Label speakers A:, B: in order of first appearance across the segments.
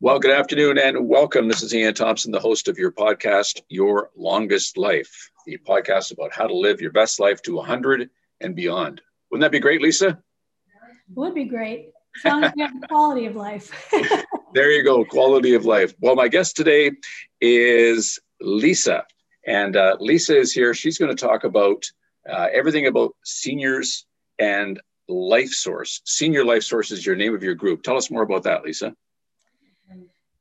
A: Well, good afternoon and welcome. This is Ian Thompson, the host of your podcast, Your Longest Life, the podcast about how to live your best life to 100 and beyond. Wouldn't that be great, Lisa?
B: Would be great. As long as we have quality of life.
A: there you go, quality of life. Well, my guest today is Lisa. And uh, Lisa is here. She's going to talk about uh, everything about seniors and Life Source. Senior Life Source is your name of your group. Tell us more about that, Lisa.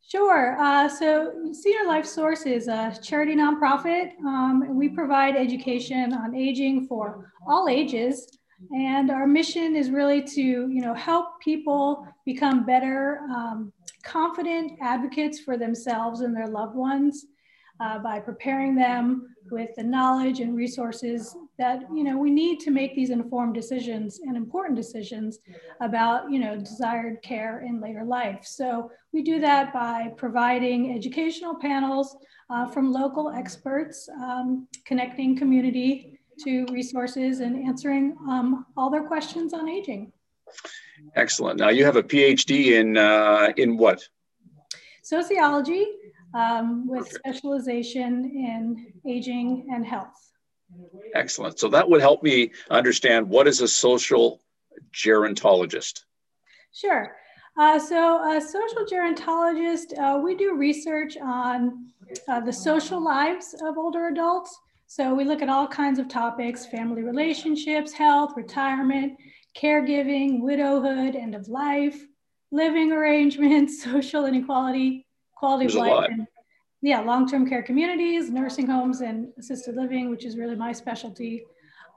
B: Sure. Uh, so Senior Life Source is a charity nonprofit. Um, we provide education on aging for all ages. And our mission is really to, you know, help people become better, um, confident advocates for themselves and their loved ones uh, by preparing them with the knowledge and resources that you know we need to make these informed decisions and important decisions about you know desired care in later life so we do that by providing educational panels uh, from local experts um, connecting community to resources and answering um, all their questions on aging
A: excellent now you have a phd in uh, in what
B: sociology um, with okay. specialization in aging and health.
A: Excellent. So that would help me understand what is a social gerontologist?
B: Sure. Uh, so a social gerontologist, uh, we do research on uh, the social lives of older adults. So we look at all kinds of topics, family relationships, health, retirement, caregiving, widowhood, end of life, living arrangements, social inequality, quality There's of life. And, yeah, long-term care communities, nursing homes, and assisted living, which is really my specialty.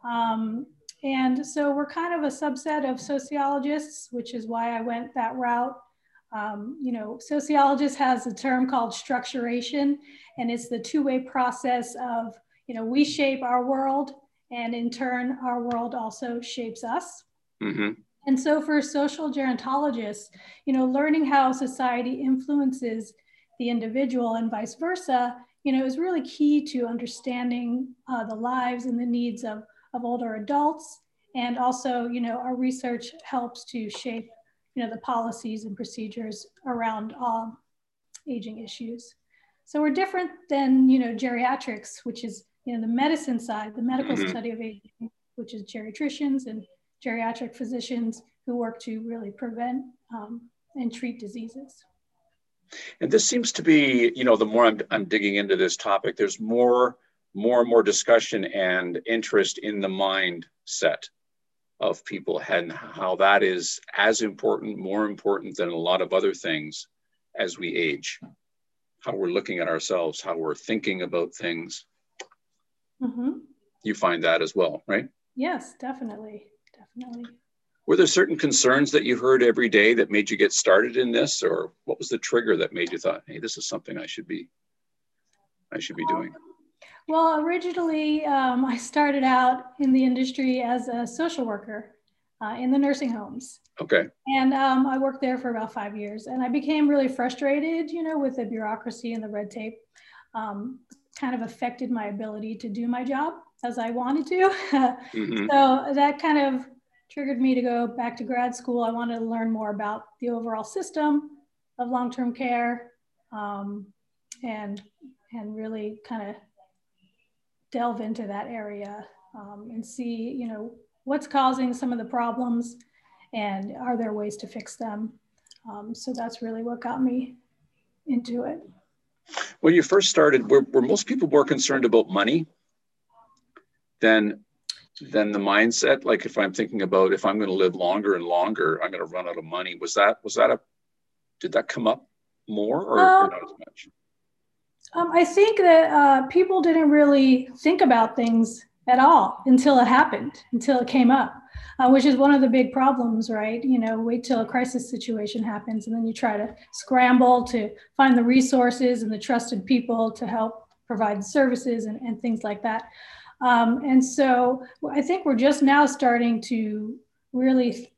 B: Um, and so we're kind of a subset of sociologists, which is why I went that route. Um, you know, sociologist has a term called structuration, and it's the two-way process of, you know, we shape our world, and in turn, our world also shapes us. Mm-hmm. And so for social gerontologists, you know, learning how society influences the individual and vice versa, you know, is really key to understanding uh, the lives and the needs of, of older adults. And also, you know, our research helps to shape, you know, the policies and procedures around all aging issues. So we're different than, you know, geriatrics, which is, you know, the medicine side, the medical mm-hmm. study of aging, which is geriatricians and geriatric physicians who work to really prevent um, and treat diseases.
A: And this seems to be, you know, the more I'm, I'm digging into this topic, there's more, more and more discussion and interest in the mindset of people and how that is as important, more important than a lot of other things as we age. How we're looking at ourselves, how we're thinking about things. Mm-hmm. You find that as well, right?
B: Yes, definitely. Definitely
A: were there certain concerns that you heard every day that made you get started in this or what was the trigger that made you thought hey this is something i should be i should be doing?
B: Well originally um, i started out in the industry as a social worker uh, in the nursing homes.
A: Okay.
B: And um, i worked there for about five years and i became really frustrated you know with the bureaucracy and the red tape um, kind of affected my ability to do my job as i wanted to. Mm-hmm. so that kind of triggered me to go back to grad school. I wanted to learn more about the overall system of long-term care um, and, and really kind of delve into that area um, and see, you know, what's causing some of the problems and are there ways to fix them? Um, so that's really what got me into it.
A: When you first started, were, were most people more concerned about money than than the mindset. Like if i'm thinking about if i'm going to live longer and longer i'm going to run out of money was that was that a did that come up more or, um, or not as much?
B: um, i think that uh, people didn't really think about things at all until it happened until it came up uh, which is one of the big problems right? You know wait till a crisis situation happens and then you try to scramble to find the resources and the trusted people to help provide services and, and things like that um, and so I think we're just now starting to really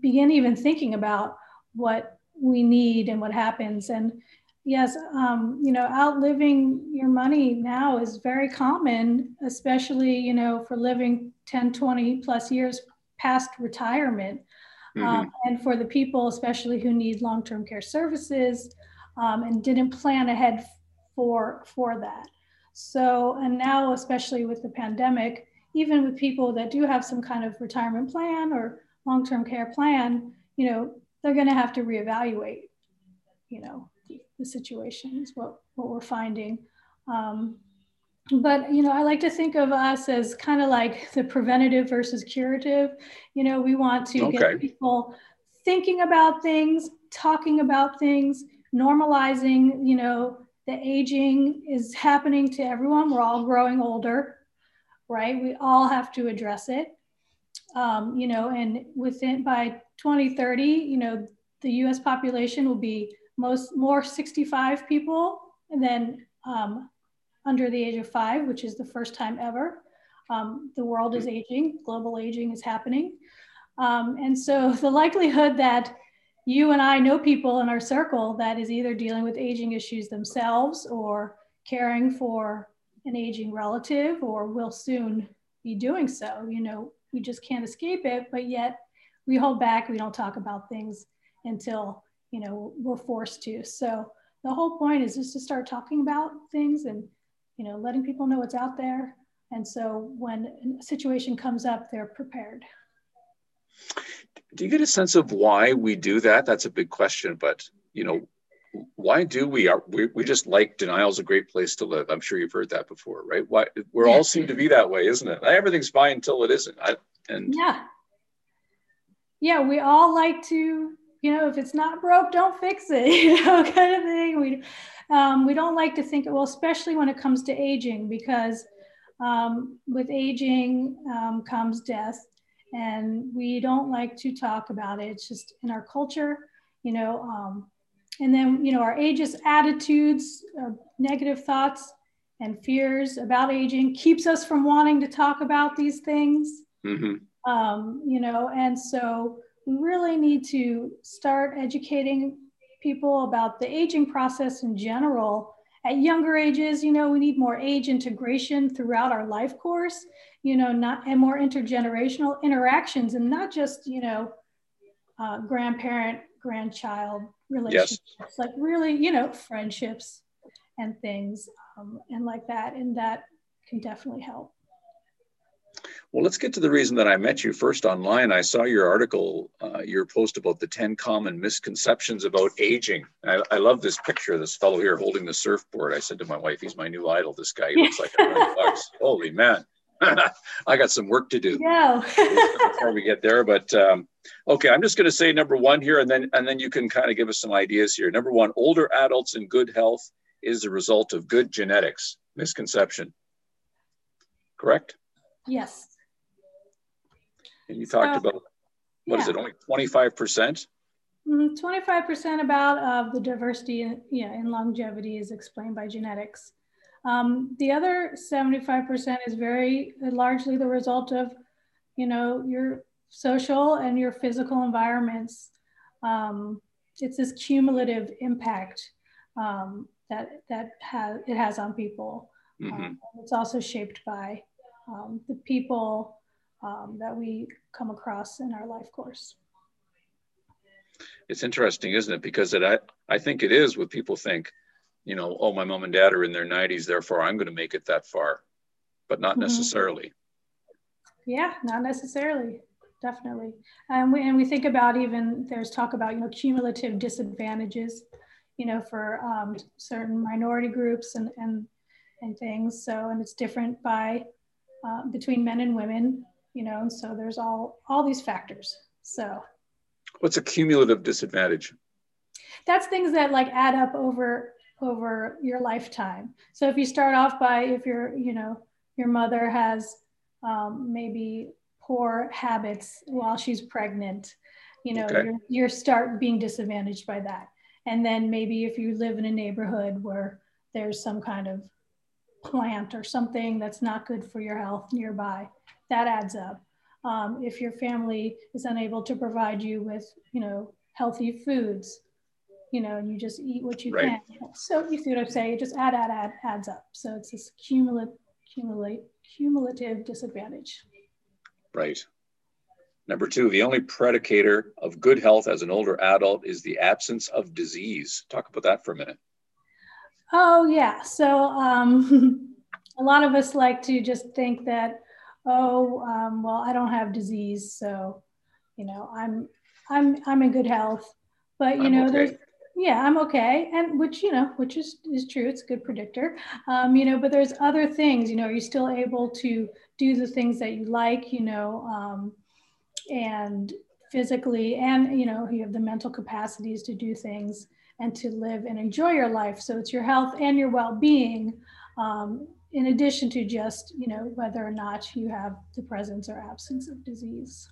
B: begin even thinking about what we need and what happens. And yes, um, you know, outliving your money now is very common, especially, you know, for living 10, 20 plus years past retirement. Mm-hmm. Um, and for the people, especially who need long-term care services um, and didn't plan ahead for, for that. So, and now, especially with the pandemic, even with people that do have some kind of retirement plan or long-term care plan, you know, they're going to have to reevaluate, you know, the, the situation is what, what we're finding. Um, but you know i like to think of us as kind of like the preventative versus curative you know we want to okay. get people thinking about things talking about things normalizing you know the aging is happening to everyone we're all growing older right we all have to address it um, you know and within by 2030 you know the us population will be most more 65 people then um, under the age of five, which is the first time ever. Um, the world is aging, global aging is happening. Um, and so the likelihood that you and I know people in our circle that is either dealing with aging issues themselves or caring for an aging relative or will soon be doing so. You know, we just can't escape it, but yet we hold back, we don't talk about things until, you know, we're forced to. So the whole point is just to start talking about things and you know, letting people know what's out there. And so when a situation comes up, they're prepared.
A: Do you get a sense of why we do that? That's a big question, but you know, why do we are we, we just like denial's a great place to live. I'm sure you've heard that before right? Why we're all seem to be that way isn't it? Everything's fine until it isn't. I, and
B: yeah. Yeah we all like to you know if it's not broke don't fix it you know kind of thing. We um, we don't like to think, well, especially when it comes to aging, because um, with aging um, comes death, and we don't like to talk about it. It's just in our culture, you know. Um, and then, you know, our ageist attitudes, uh, negative thoughts, and fears about aging keeps us from wanting to talk about these things. Mm-hmm. Um, you know, and so we really need to start educating people about the aging process in general. At younger ages, you know, we need more age integration throughout our life course, you know, not and more intergenerational interactions and not just, you know, uh, grandparent, grandchild relationships, yes. like really, you know, friendships and things um, and like that. And that can definitely help.
A: Well, let's get to the reason that I met you first online. I saw your article, uh, your post about the 10 common misconceptions about aging. I, I, love this picture of this fellow here holding the surfboard. I said to my wife, he's my new idol. This guy he looks like a bucks. Holy man. I got some work to do
B: yeah.
A: before we get there. But um, okay, I'm just going to say number one here, and then and then you can kind of give us some ideas here. Number one, older adults in good health is the result of good genetics. Misconception. Correct.
B: Yes.
A: And you talked so, about, what yeah. is it, only 25%?
B: 25% mm-hmm, about of the diversity in, yeah, in longevity is explained by genetics. Um, the other 75% is very largely the result of, you know, your social and your physical environments. Um, it's this cumulative impact um, that that has it has on people. Mm-hmm. Um, it's also shaped by um, the people um, that we come across in our life course.
A: It's interesting, isn't it? Because it, I, I think it is what people think, you know, oh, my mom and dad are in their 90s, therefore I'm going to make it that far, but not mm-hmm. necessarily.
B: Yeah, not necessarily. Definitely. And we, and we think about even, there's talk about, you know, cumulative disadvantages, you know, for um, certain minority groups and, and, and things. So, and it's different by uh, between men and women, you know, so there's all all these factors. So
A: what's a cumulative disadvantage?
B: That's things that like add up over over your lifetime. So if you start off by if you're, you know, your mother has um, maybe poor habits while she's pregnant, you know, okay. you're start being disadvantaged by that. And then maybe if you live in a neighborhood where there's some kind of plant or something that's not good for your health nearby, that adds up. Um, if your family is unable to provide you with, you know, healthy foods, you know, and you just eat what you right. can. So you see what I'm saying? It just add, add, add, adds up. So it's this cumulative, cumulate, cumulative disadvantage.
A: Right. Number two, the only predicator of good health as an older adult is the absence of disease. Talk about that for a minute.
B: Oh, yeah. So, um, a lot of us like to just think that, oh, um, well, I don't have disease, so, you know, I'm, I'm, I'm in good health. But, you I'm know, okay. there's, yeah, I'm okay. And which, you know, which is, is true. It's a good predictor. Um, you know, but there's other things, you know, are you're still able to do the things that you like, you know, um, and physically and you know you have the mental capacities to do things and to live and enjoy your life. So it's your health and your well-being um, in addition to just you know whether or not you have the presence or absence of disease.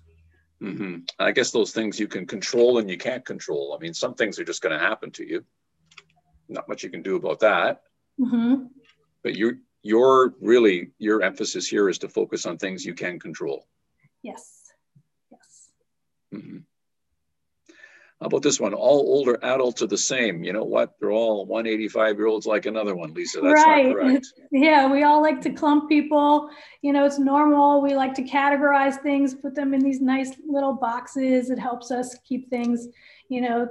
A: Mm-hmm. i guess those things you can control and you can't control. I mean some things are just going to happen to you. Not much you can do about that. Mm-hmm. but you your really your emphasis here is to focus on things you can control.
B: Yes.
A: Mm-hmm. How about this one? All older adults are the same. You know what? They're all 185 year olds like another one, Lisa. That's right. not correct.
B: Yeah, we all like to clump people. You know, it's normal. We like to categorize things, put them in these nice little boxes. It helps us keep things, you know,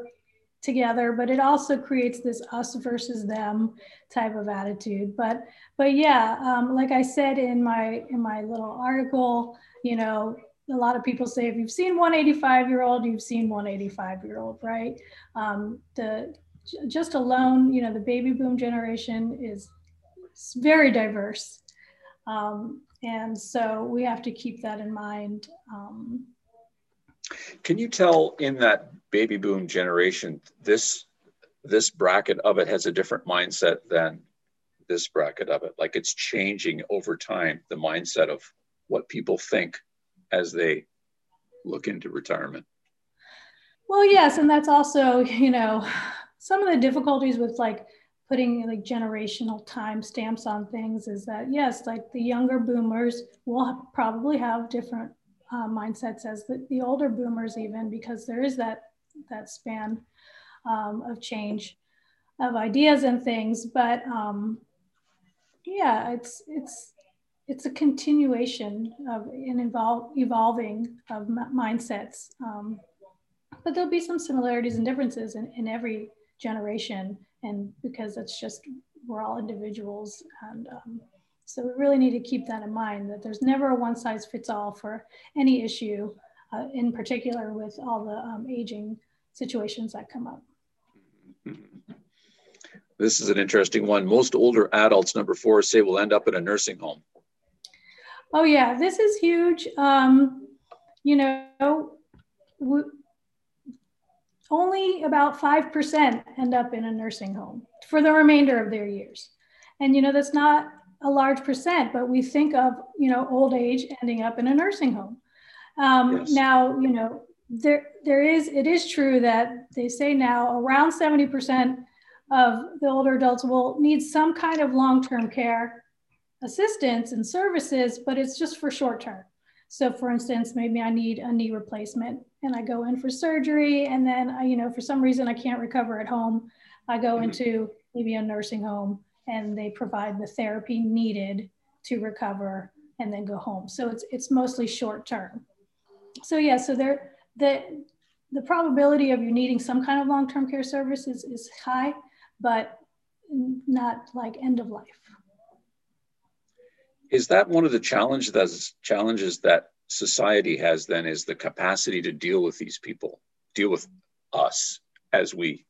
B: together but it also creates this us versus them type of attitude but but yeah um, like i said in my in my little article you know a lot of people say if you've seen 185 year old you've seen 185 year old right? Um, the just alone you know the baby boom generation is very diverse. Um, and so we have to keep that in mind um,
A: can you tell in that baby boom generation this this bracket of it has a different mindset than this bracket of it? Like it's changing over time the mindset of what people think as they look into retirement.
B: Well, yes, and that's also, you know, some of the difficulties with like putting like generational time stamps on things is that yes, like the younger boomers will probably have different uh, mindsets as the, the older boomers even because there is that that span um, of change of ideas and things. But um, yeah, it's it's it's a continuation of an evolve, evolving of mindsets. Um, but there'll be some similarities and differences in, in every generation. And because it's just, we're all individuals. And um, so we really need to keep that in mind that there's never a one size fits all for any issue, uh, in particular with all the um, aging situations that come up.
A: This is an interesting one. Most older adults, number four, say will end up in a nursing home.
B: Oh yeah, this is huge. Um, you know, we, only about 5% end up in a nursing home for the remainder of their years. And, you know, that's not a large percent, but we think of, you know, old age ending up in a nursing home. Um, yes. Now, you know, there, there is, it is true that they say now around 70% of the older adults will need some kind of long-term care assistance and services, but it's just for short term. So for instance, maybe I need a knee replacement and I go in for surgery and then I, you know, for some reason I can't recover at home. I go mm-hmm. into maybe a nursing home and they provide the therapy needed to recover and then go home. So it's it's mostly short term. So yeah, so there the the probability of you needing some kind of long-term care service is, is high, but not like end of life
A: is that one of the challenges that challenges that society has then is the capacity to deal with these people deal with us as we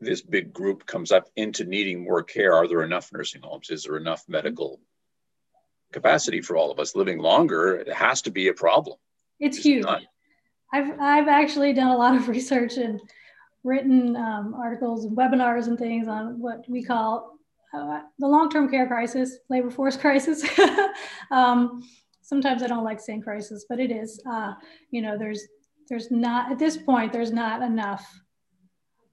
A: this big group comes up into needing more care? Are there enough nursing homes? Is there enough medical capacity for all of us? Living longer it has to be a problem.
B: It's, it's huge. not. i've i've actually done a lot of research and written um, articles and webinars and things on what we call uh, the long-term care crisis, labor force crisis. um, sometimes I don't like saying crisis, but it is. Uh, you know, there's there's not at this point there's not enough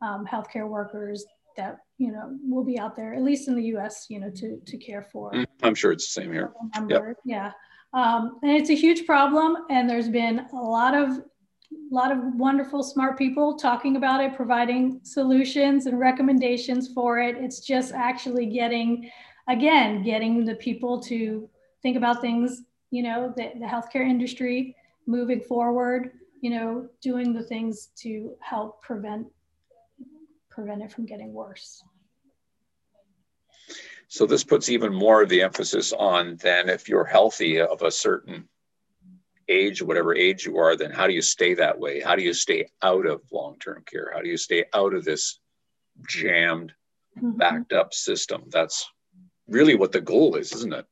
B: um, healthcare workers that you know will be out there, at least in the U.S. You know, to to care for. Mm,
A: I'm sure it's the same here.
B: Yep. Yeah, um, and it's a huge problem, and there's been a lot of a lot of wonderful, smart people talking about it, providing solutions and recommendations for it. It's just actually getting, again, getting the people to think about things, you know, the, the healthcare industry moving forward, you know, doing the things to help prevent prevent it from getting worse.
A: So this puts even more of the emphasis on then if you're healthy of a certain age, whatever age you are, then how do you stay that way? How do you stay out of long-term care? How do you stay out of this jammed, mm-hmm. backed up system? That's really what the goal is, isn't it?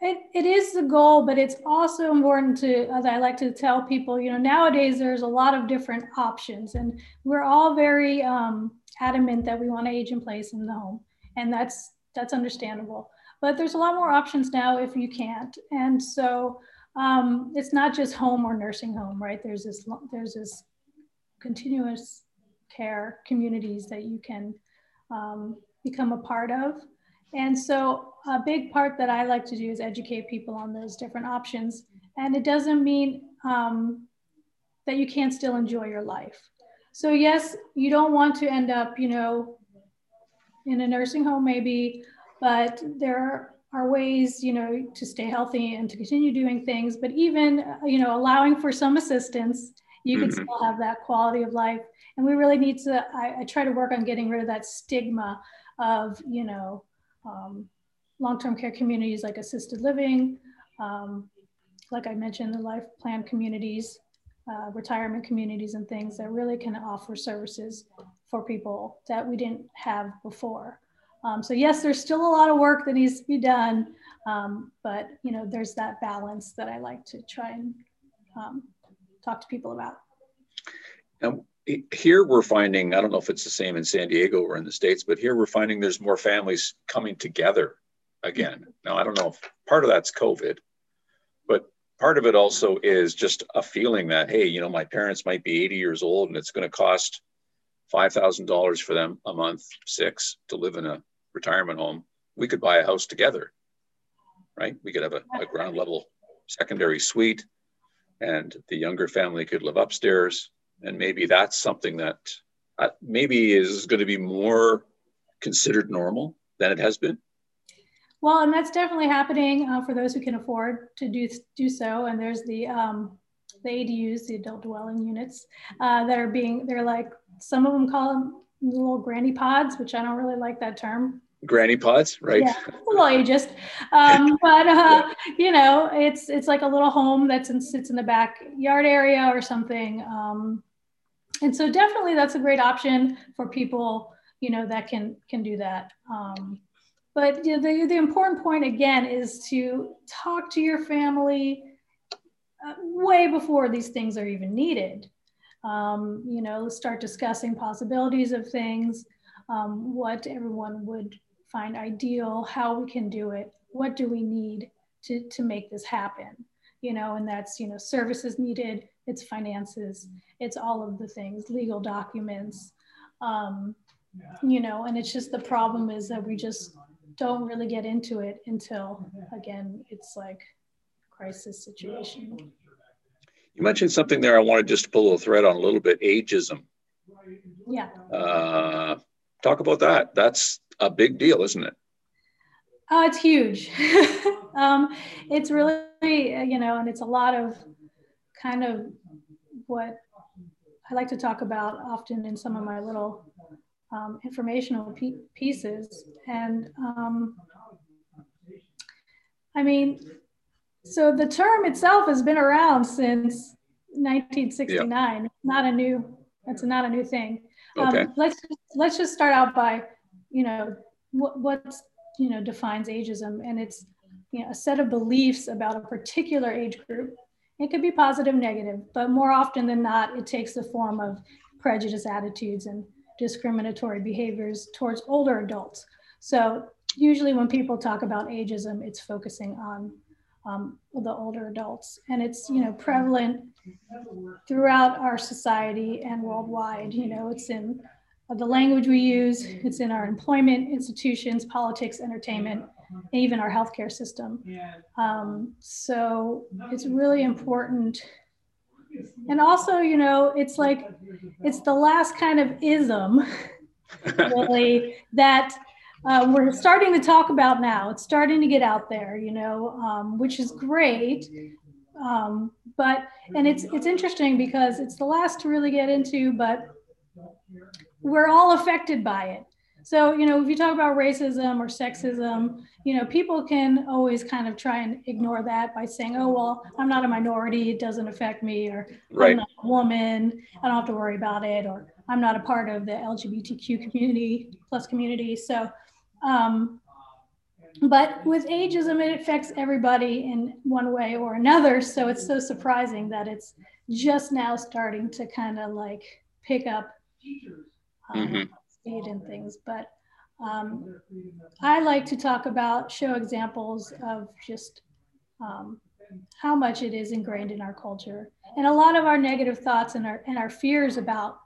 B: It, it is the goal, but it's also important to, as I like to tell people, you know, nowadays there's a lot of different options, and we're all very um, adamant that we want to age in place in the home, and that's that's understandable. But there's a lot more options now if you can't, and so um, it's not just home or nursing home, right? There's this there's this continuous care communities that you can um, become a part of. And so a big part that I like to do is educate people on those different options. And it doesn't mean um, that you can't still enjoy your life. So yes, you don't want to end up, you know, in a nursing home maybe, but there are ways, you know, to stay healthy and to continue doing things. But even, you know, allowing for some assistance, you can mm-hmm. still have that quality of life. And we really need to. I, I, try to work on getting rid of that stigma of, you know, um, long-term care communities like assisted living, um, like I mentioned, the life plan communities, uh, retirement communities, and things that really can offer services for people that we didn't have before. Um, so yes, there's still a lot of work that needs to be done, um, but you know, there's that balance that I like to try and um, talk to people about.
A: Now, here we're finding, I don't know if it's the same in San Diego or in the States, but here we're finding there's more families coming together again. Now, I don't know if part of that's COVID, but part of it also is just a feeling that, hey, you know, my parents might be 80 years old and it's going to cost $5,000 for them a month, six, to live in a retirement home. We could buy a house together, right? We could have a, a ground level secondary suite and the younger family could live upstairs. And maybe that's something that uh, maybe is going to be more considered normal than it has been.
B: Well, and that's definitely happening uh, for those who can afford to do do so. And there's the um, the ADUs, the adult dwelling units, uh, that are being they're like some of them call them little granny pods, which I don't really like that term.
A: Granny pods, right?
B: Yeah, a little ageist, um, but uh, you know, it's it's like a little home that sits in the backyard area or something. Um, and so definitely that's a great option for people, you know, that can can do that. Um, but you know, the, the important point again is to talk to your family uh, way before these things are even needed um, you know, start discussing possibilities of things, um, what everyone would find ideal, how we can do it, what do we need to, to make this happen, you know, and that's, you know, services needed, it's finances, it's all of the things, legal documents, um, you know, and it's just the problem is that we just don't really get into it until, again, it's like crisis situation.
A: You mentioned something there I wanted just to pull a thread on a little bit ageism.
B: Yeah.
A: Uh, talk about that. That's a big deal, isn't it?
B: Oh, it's huge. um, it's really, you know, and it's a lot of kind of what I like to talk about often in some of my little um, informational pieces. And um, I mean, so the term itself has been around since 1969. Yeah. Not a new. That's not a new thing. Um, okay. Um, let's let's just start out by, you know, what what's you know defines ageism, and it's you know a set of beliefs about a particular age group. It could be positive, negative, but more often than not, it takes the form of prejudice attitudes and discriminatory behaviors towards older adults. So usually when people talk about ageism, it's focusing on um, the older adults. And it's, you know, prevalent throughout our society and worldwide. You know, it's in the language we use, it's in our employment institutions, politics, entertainment, even our healthcare system. Um, so it's really important. And also, you know, it's like, it's the last kind of ism, really, that uh, we're starting to talk about now. It's starting to get out there, you know, um, which is great. Um, but and it's it's interesting because it's the last to really get into, but we're all affected by it. So, you know, if you talk about racism or sexism, you know, people can always kind of try and ignore that by saying, oh, well, I'm not a minority, it doesn't affect me, or right. I'm not a woman, I don't have to worry about it, or I'm not a part of the LGBTQ community plus community. So, um, but with ageism, it affects everybody in one way or another. So it's so surprising that it's just now starting to kind of like pick up um, mm-hmm. speed and things. But um, I like to talk about, show examples of just um, how much it is ingrained in our culture. And a lot of our negative thoughts and our, and our fears about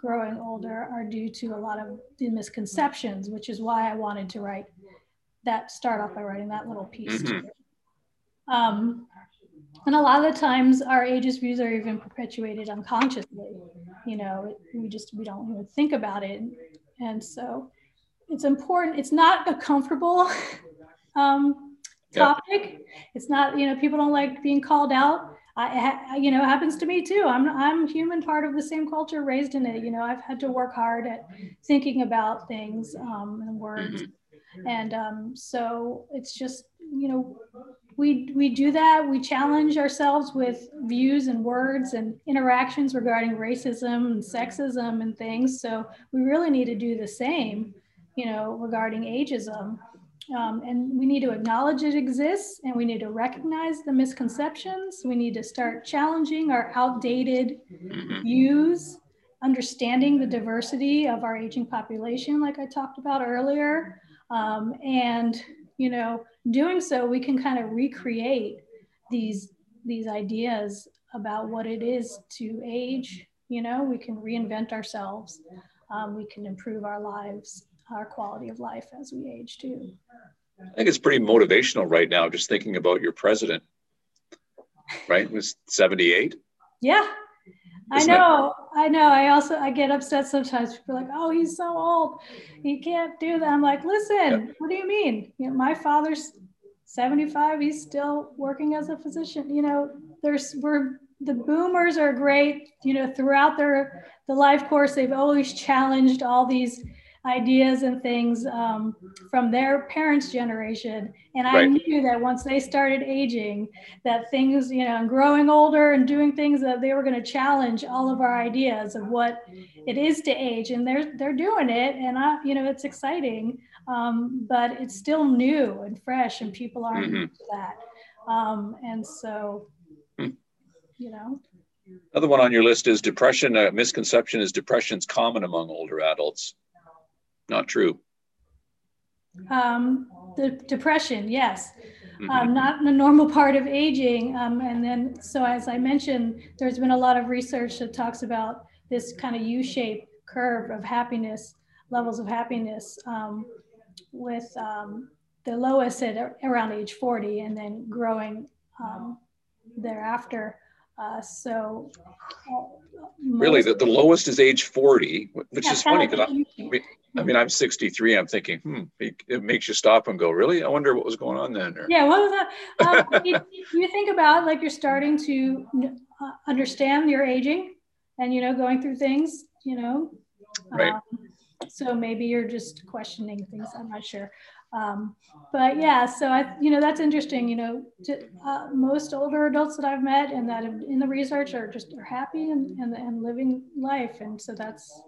B: growing older are due to a lot of the misconceptions, which is why I wanted to write that, start off by writing that little piece. Mm-hmm. Um, and a lot of the times our ageist views are even perpetuated unconsciously. You know, we just, we don't even think about it. And so it's important. It's not a comfortable um, topic. It's not, you know, people don't like being called out. I, you know, it happens to me too. I'm, I'm human, part of the same culture, raised in it. You know, I've had to work hard at thinking about things um, and words, mm-hmm. and um, so it's just, you know, we we do that. We challenge ourselves with views and words and interactions regarding racism and sexism and things. So we really need to do the same, you know, regarding ageism. Um, and we need to acknowledge it exists and we need to recognize the misconceptions. We need to start challenging our outdated mm-hmm. views, understanding the diversity of our aging population, like I talked about earlier. Um, and, you know, doing so, we can kind of recreate these, these ideas about what it is to age. You know, we can reinvent ourselves, um, we can improve our lives our quality of life as we age too.
A: I think it's pretty motivational right now, just thinking about your president, right? It Was 78?
B: Yeah. Isn't I know. It? I know. I also I get upset sometimes. People are like, oh, he's so old. He can't do that. I'm like, listen, yeah. what do you mean? You know, my father's 75. He's still working as a physician. You know, there's we're the boomers are great. You know, throughout their the life course, they've always challenged all these ideas and things um, from their parents' generation. And I right. knew that once they started aging, that things, you know, and growing older and doing things that they were going to challenge all of our ideas of what it is to age. And they're they're doing it, and I, you know, it's exciting, um, but it's still new and fresh, and people aren't mm-hmm. used to that. Um, and so, mm. you know.
A: Another one on your list is depression. A misconception is depression's common among older adults not true.
B: Um, the depression, yes. Mm-hmm. Um, not a normal part of aging. Um, and then, so as I mentioned, there's been a lot of research that talks about this kind of U-shaped curve of happiness, levels of happiness, um, with um, the lowest at around age 40 and then growing um, thereafter. Uh, so,
A: uh, really, the, the lowest is age 40, which yeah, is funny because I, I mean, I'm 63. I'm thinking, hmm, it, makes you stop and go, really? I wonder what was going on then. Or...
B: Yeah, what was that? Um, you, you, think about like you're starting to uh, understand your aging and, you know, going through things, you know.
A: Right. Um,
B: so maybe you're just questioning things. I'm not sure. Um, but yeah, so I, you know, that's interesting. You know, to, uh, most older adults that I've met and that have, in the research are just are happy and, and, and living life. And so that's,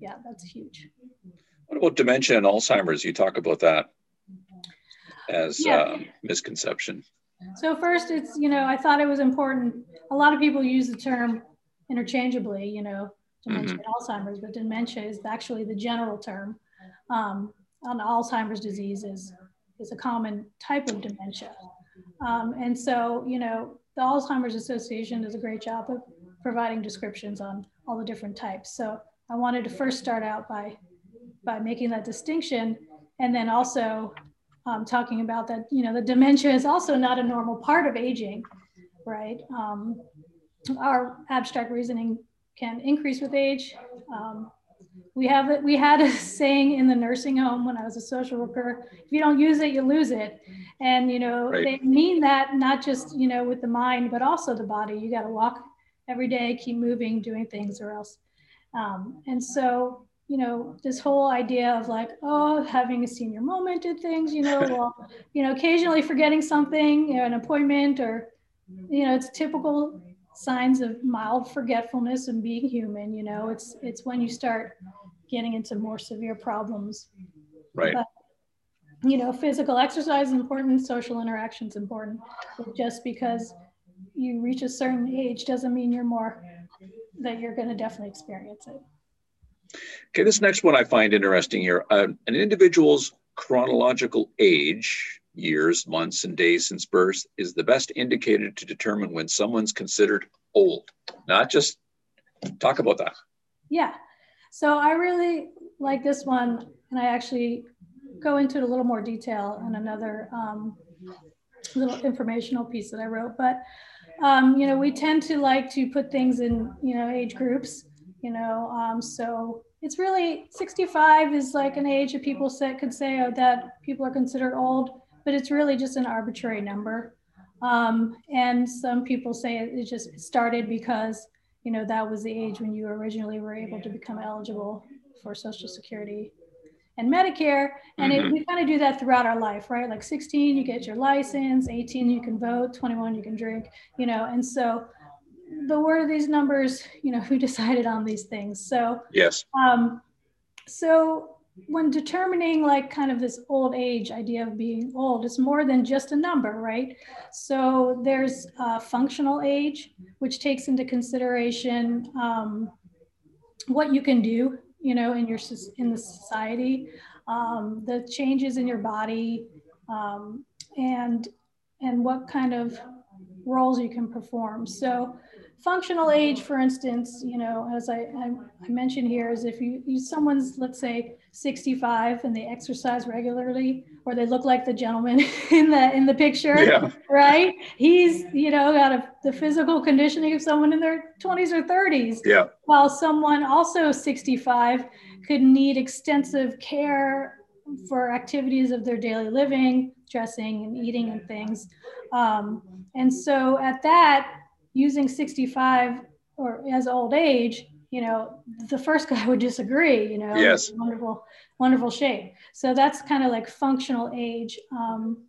B: yeah, that's huge.
A: What about dementia and Alzheimer's? You talk about that as yeah. uh, misconception.
B: So first, it's you know I thought it was important. A lot of people use the term interchangeably. You know, dementia mm-hmm. and Alzheimer's, but dementia is actually the general term. Um, on Alzheimer's disease is is a common type of dementia, um, and so you know the Alzheimer's Association does a great job of providing descriptions on all the different types. So I wanted to first start out by by making that distinction. And then also um, talking about that, you know, the dementia is also not a normal part of aging, right? Um, our abstract reasoning can increase with age. Um, we have it. We had a saying in the nursing home when I was a social worker: if you don't use it, you lose it. And you know, right. they mean that not just you know with the mind, but also the body. You got to walk every day, keep moving, doing things, or else. Um, and so you know, this whole idea of like, oh, having a senior moment and things, you know, well, you know, occasionally forgetting something, you know, an appointment or, you know, it's typical signs of mild forgetfulness and being human, you know, it's, it's when you start getting into more severe problems.
A: Right. But,
B: you know, physical exercise is important, social interaction is important. But just because you reach a certain age doesn't mean you're more, that you're going to definitely experience it.
A: Okay, this next one I find interesting here. Uh, an individual's chronological age, years, months, and days since birth, is the best indicator to determine when someone's considered old. Not just talk about that.
B: Yeah. So I really like this one, and I actually go into it a little more detail in another um, little informational piece that I wrote. But um, you know, we tend to like to put things in you know age groups you know um, so it's really 65 is like an age that people say, could say oh, that people are considered old but it's really just an arbitrary number um, and some people say it, it just started because you know that was the age when you originally were able to become eligible for social security and medicare and mm-hmm. it, we kind of do that throughout our life right like 16 you get your license 18 you can vote 21 you can drink you know and so But word are these numbers, you know, who decided on these things. So,
A: yes.
B: Um, so when determining like kind of this old age idea of being old, it's more than just a number, right? So there's uh, functional age, which takes into consideration um, what you can do, you know, in your in the society, um, the changes in your body, um, and and what kind of roles you can perform. So functional age, for instance, you know, as I, I, I mentioned here, is if you, you someone's, let's say, 65 and they exercise regularly, or they look like the gentleman in the in the picture, yeah. right? He's, you know, got a, the physical conditioning of someone in their 20s or 30s.
A: Yeah.
B: While someone also 65 could need extensive care for activities of their daily living, dressing and eating and things. Um, and so at that, using 65 or as old age, you know, the first guy would disagree, you know,
A: yes.
B: wonderful, wonderful shape. So that's kind of like functional age. Um,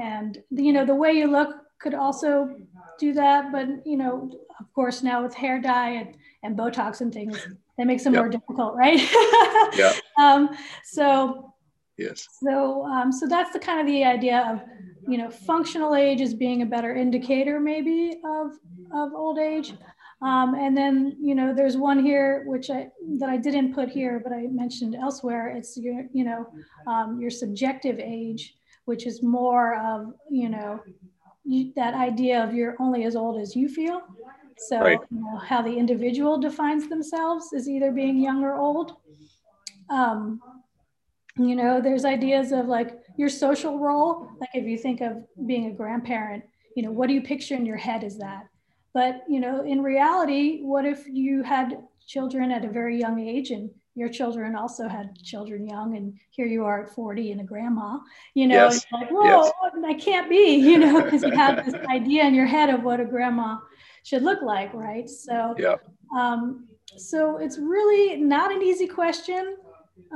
B: and, you know, the way you look could also do that. But, you know, of course, now with hair dye and, and Botox and things, that makes it yep. more difficult, right?
A: yeah.
B: Um, so,
A: yes.
B: So, um, so that's the kind of the idea of, you know, functional age as being a better indicator maybe of, of old age. Um, and then, you know, there's one here which I that I didn't put here, but I mentioned elsewhere. It's your, you know, um, your subjective age, which is more of, you know, you, that idea of you're only as old as you feel. So, right. you know, how the individual defines themselves is either being young or old. Um, you know, there's ideas of like your social role. Like if you think of being a grandparent, you know, what do you picture in your head is that? But, you know, in reality, what if you had children at a very young age and your children also had children young and here you are at 40 and a grandma, you know, yes. like, whoa, yes. I can't be, you know, because you have this idea in your head of what a grandma should look like, right? So,
A: yeah.
B: um, so it's really not an easy question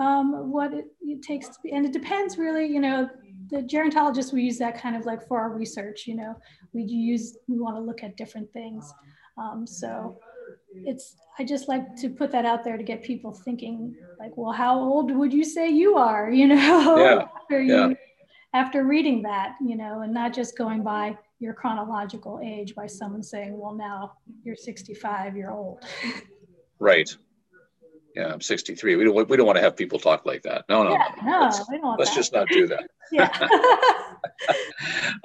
B: um, what it, it, takes to be, and it depends really, you know, the gerontologists, we use that kind of like for our research, you know, we use, we want to look at different things. Um, so it's, I just like to put that out there to get people thinking like, well, how old would you say you are, you know,
A: yeah.
B: after
A: you,
B: after reading that, you know, and not just going by your chronological age by someone saying, well, now you're 65, you're old.
A: Right yeah, I'm 63. We don't we don't want to have people talk like that. No, no,
B: yeah, no. let's, we
A: don't let's
B: that.
A: just not do that.
B: yeah.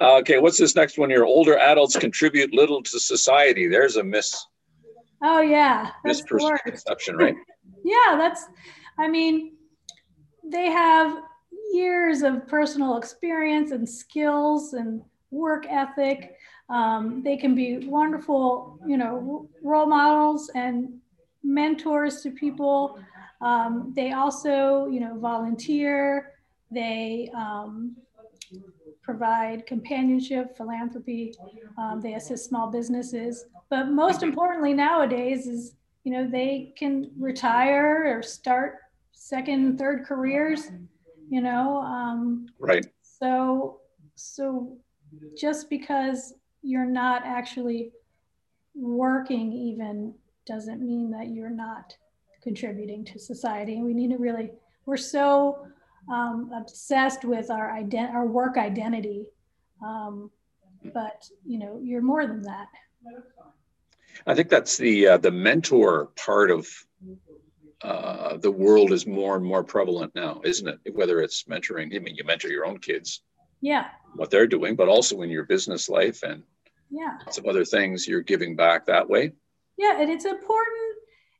A: okay, what's this next one here? Older adults contribute little to society. There's a miss.
B: Oh yeah,
A: that's misperception, right?
B: yeah, that's. I mean, they have years of personal experience and skills and work ethic. Um, they can be wonderful, you know, role models and mentors to people. Um, they also, you know, volunteer. They um, provide companionship, philanthropy. Um, they assist small businesses. But most importantly nowadays is, you know, they can retire or start second, third careers. You know, um,
A: right.
B: So, so just because you're not actually working even doesn't mean that you're not contributing to society. And we need to really, we're so um, obsessed with our ident- our work identity. Um, but you know, you're more than that.
A: I think that's the uh, the mentor part of uh, the world is more and more prevalent now, isn't it? Whether it's mentoring, I mean, you mentor your own kids,
B: yeah,
A: what they're doing, but also in your business life and
B: yeah,
A: some other things you're giving back that way.
B: Yeah, and it's important.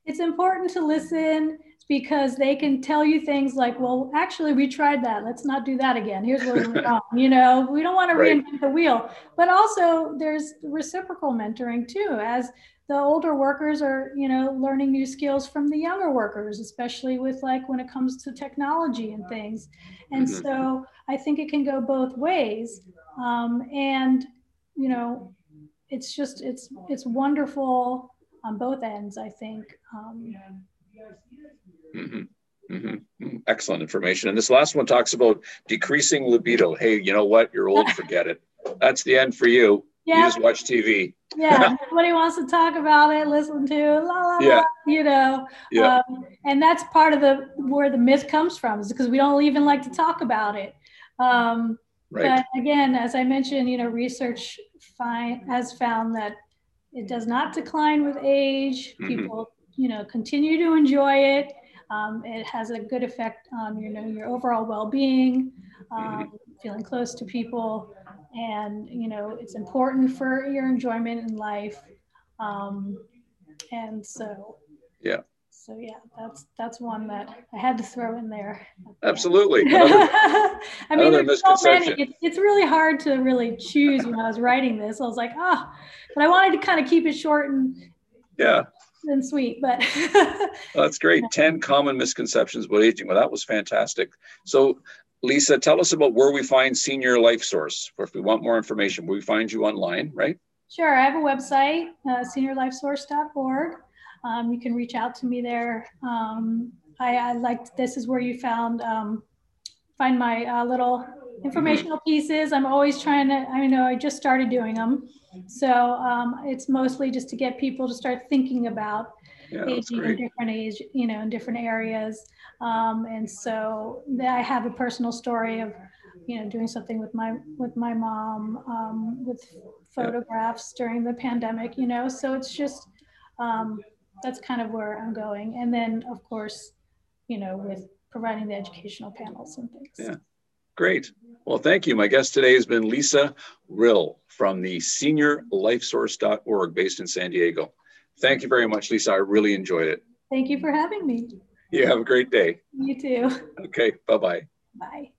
B: It's important to listen because they can tell you things like, well, actually, we tried that. Let's not do that again. Here's what we went wrong. You know, we don't want to right. reinvent the wheel. But also, there's reciprocal mentoring too, as the older workers are, you know, learning new skills from the younger workers, especially with like when it comes to technology and things. And mm-hmm. so I think it can go both ways. Um, and, you know, it's just, it's, it's wonderful on both ends, I think. Um,
A: Mm-hmm. Mm-hmm. Excellent information. And this last one talks about decreasing libido. Hey, you know what? You're old, forget it. That's the end for you. Yeah. You just watch TV.
B: yeah. Nobody wants to talk about it, listen to la la yeah. la, you know. Yeah. Um, and that's part of the where the myth comes from, is because we don't even like to talk about it. Um, right. But again, as I mentioned, you know, research find, has found that it does not decline with age. Mm-hmm. People, you know, continue to enjoy it um, it has a good effect on you know your overall well-being, um, feeling close to people, and you know it's important for your enjoyment in life. Um, and so,
A: yeah.
B: So yeah, that's that's one that I had to throw in there.
A: Absolutely. Another,
B: I mean, there's so many. It's, it's really hard to really choose when I was writing this. I was like, ah, oh. but I wanted to kind of keep it short and
A: yeah
B: and sweet, but
A: well, that's great. 10 common misconceptions about aging. Well, that was fantastic. So, Lisa, tell us about where we find Senior Life Source. Or If we want more information, we find you online, right?
B: Sure. I have a website, uh, seniorlifesource.org. Um, you can reach out to me there. Um, I, I liked this is where you found um, find my uh, little informational pieces. I'm always trying to. I know I just started doing them. So um, it's mostly just to get people to start thinking about yeah, aging in different age, you know, in different areas. Um, and so I have a personal story of, you know, doing something with my with my mom um, with photographs yeah. during the pandemic. You know, so it's just um, that's kind of where I'm going. And then of course, you know, with providing the educational panels and things.
A: Yeah. Great. Well, thank you. My guest today has been Lisa Rill from the seniorlifesource.org based in San Diego. Thank you very much, Lisa. I really enjoyed it.
B: Thank you for having me.
A: You have a great day.
B: You too.
A: Okay. Bye-bye.
B: Bye.